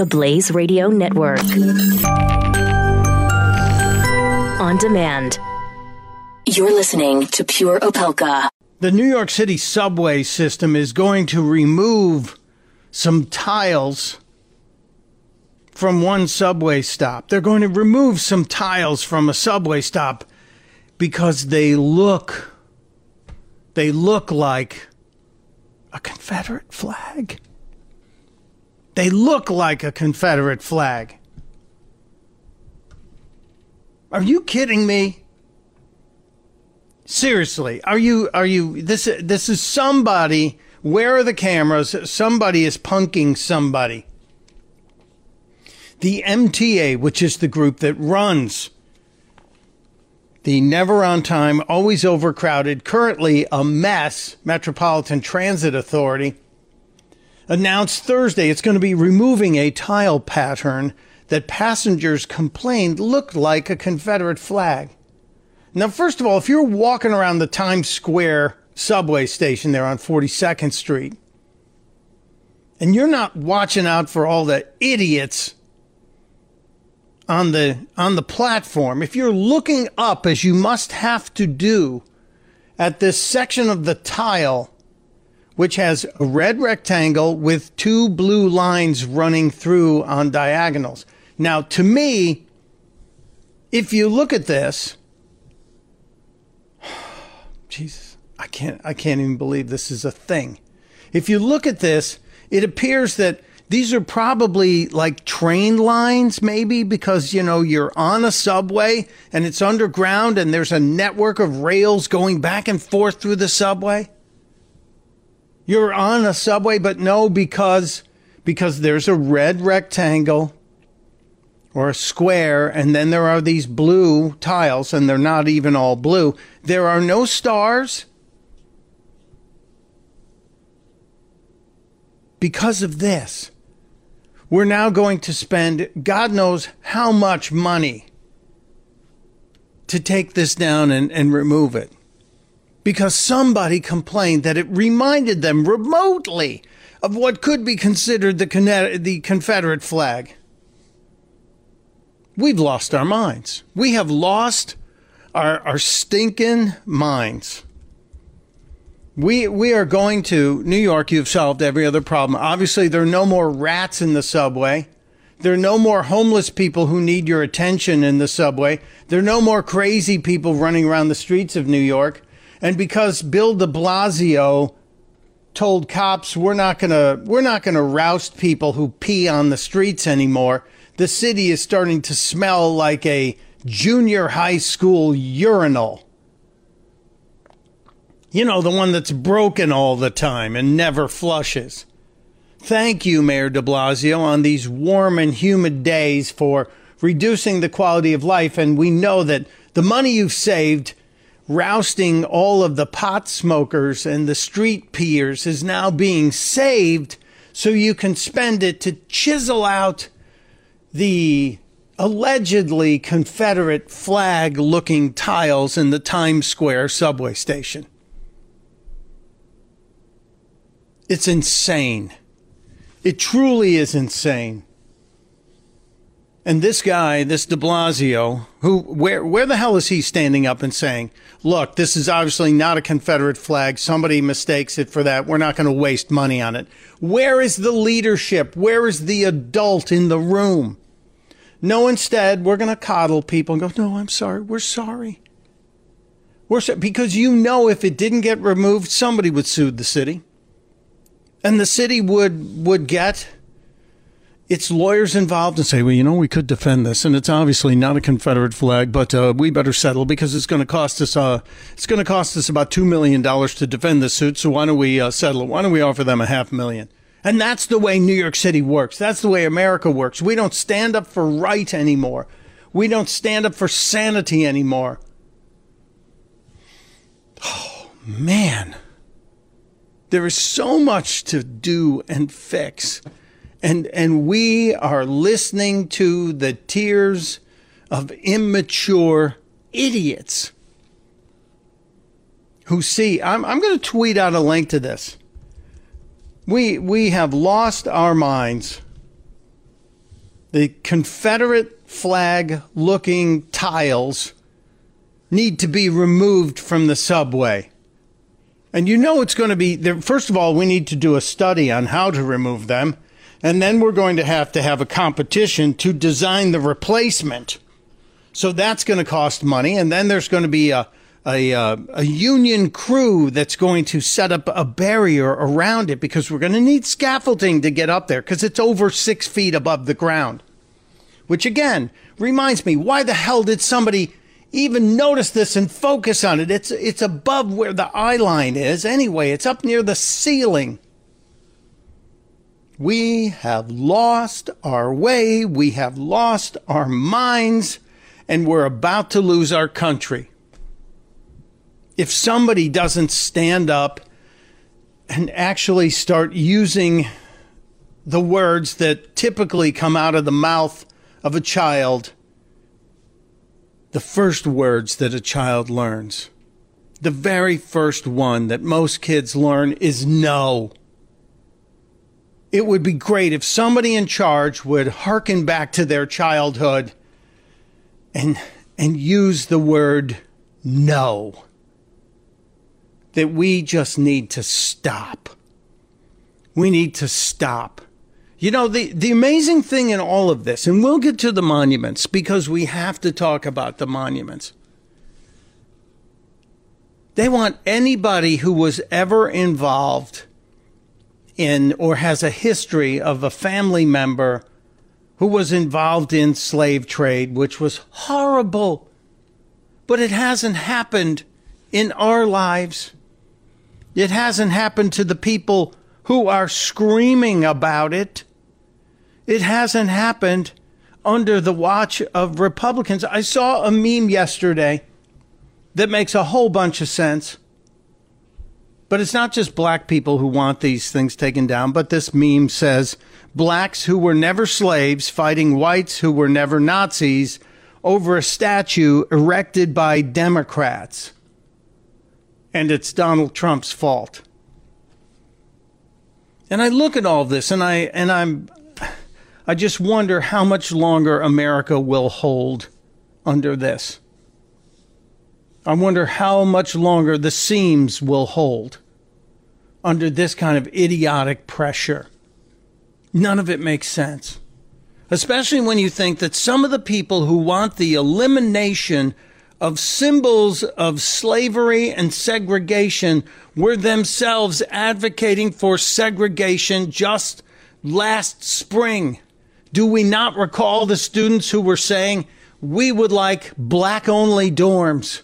the Blaze Radio Network. On demand. You're listening to Pure Opelka. The New York City subway system is going to remove some tiles from one subway stop. They're going to remove some tiles from a subway stop because they look they look like a Confederate flag. They look like a Confederate flag. Are you kidding me? Seriously, are you are you this this is somebody where are the cameras? Somebody is punking somebody. The MTA, which is the group that runs the never on time, always overcrowded, currently a mess Metropolitan Transit Authority, announced Thursday it's going to be removing a tile pattern that passengers complained looked like a Confederate flag. Now, first of all, if you're walking around the Times Square subway station there on 42nd Street, and you're not watching out for all the idiots on the on the platform, if you're looking up as you must have to do at this section of the tile which has a red rectangle with two blue lines running through on diagonals. Now, to me, if you look at this, Jesus, I can't I can't even believe this is a thing. If you look at this, it appears that these are probably like train lines, maybe because, you know, you're on a subway and it's underground and there's a network of rails going back and forth through the subway. You're on a subway, but no, because, because there's a red rectangle or a square, and then there are these blue tiles, and they're not even all blue. There are no stars. Because of this, we're now going to spend God knows how much money to take this down and, and remove it. Because somebody complained that it reminded them remotely of what could be considered the, the Confederate flag. We've lost our minds. We have lost our, our stinking minds. We we are going to New York. You've solved every other problem. Obviously, there are no more rats in the subway. There are no more homeless people who need your attention in the subway. There are no more crazy people running around the streets of New York. And because Bill de Blasio told cops we're not gonna we're not gonna roust people who pee on the streets anymore, the city is starting to smell like a junior high school urinal. You know, the one that's broken all the time and never flushes. Thank you, Mayor de Blasio, on these warm and humid days for reducing the quality of life. And we know that the money you've saved rousting all of the pot smokers and the street peers is now being saved so you can spend it to chisel out the allegedly Confederate flag looking tiles in the Times Square subway station. It's insane. It truly is insane. And this guy, this de Blasio, who, where, where the hell is he standing up and saying, look, this is obviously not a Confederate flag. Somebody mistakes it for that. We're not going to waste money on it. Where is the leadership? Where is the adult in the room? No, instead, we're going to coddle people and go, no, I'm sorry. We're sorry. We're sorry. Because you know if it didn't get removed, somebody would sue the city and the city would would get its lawyers involved and say, well, you know, we could defend this, and it's obviously not a Confederate flag, but uh, we better settle because it's going to cost us uh, it's going to cost us about two million dollars to defend this suit. So why don't we uh, settle? Why don't we offer them a half million? And that's the way New York City works. That's the way America works. We don't stand up for right anymore. We don't stand up for sanity anymore. Oh man. There is so much to do and fix. And, and we are listening to the tears of immature idiots who see. I'm, I'm going to tweet out a link to this. We, we have lost our minds the Confederate flag looking tiles need to be removed from the subway. And you know it's going to be there. First of all, we need to do a study on how to remove them. And then we're going to have to have a competition to design the replacement. So that's going to cost money. And then there's going to be a, a, uh, a union crew that's going to set up a barrier around it because we're going to need scaffolding to get up there because it's over six feet above the ground. Which again reminds me, why the hell did somebody even notice this and focus on it? It's, it's above where the eye line is anyway. It's up near the ceiling. We have lost our way. We have lost our minds and we're about to lose our country if somebody doesn't stand up and actually start using the words that typically come out of the mouth of a child, the first words that a child learns, the very first one that most kids learn is no. It would be great if somebody in charge would hearken back to their childhood and, and use the word no that we just need to stop. We need to stop. You know, the, the amazing thing in all of this, and we'll get to the monuments because we have to talk about the monuments. They want anybody who was ever involved in or has a history of a family member who was involved in slave trade, which was horrible. But it hasn't happened in our lives. It hasn't happened to the people who are screaming about it. It hasn't happened under the watch of Republicans. I saw a meme yesterday that makes a whole bunch of sense. But it's not just black people who want these things taken down, but this meme says blacks who were never slaves fighting whites who were never Nazis over a statue erected by Democrats and it's Donald Trump's fault. And I look at all this and I and I'm I just wonder how much longer America will hold under this. I wonder how much longer the seams will hold under this kind of idiotic pressure. None of it makes sense. Especially when you think that some of the people who want the elimination of symbols of slavery and segregation were themselves advocating for segregation just last spring. Do we not recall the students who were saying, we would like black only dorms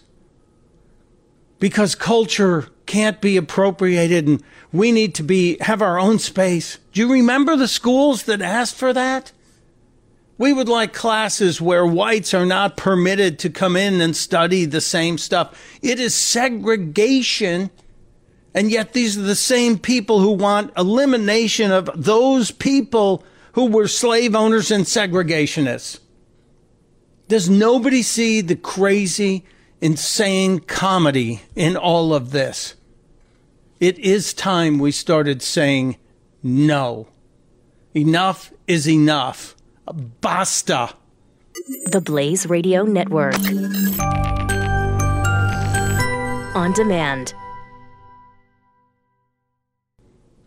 because culture can't be appropriated and we need to be, have our own space. Do you remember the schools that asked for that? We would like classes where whites are not permitted to come in and study the same stuff. It is segregation. And yet these are the same people who want elimination of those people who were slave owners and segregationists. Does nobody see the crazy, insane comedy in all of this? It is time we started saying no. Enough is enough. Basta. The Blaze Radio Network. On demand.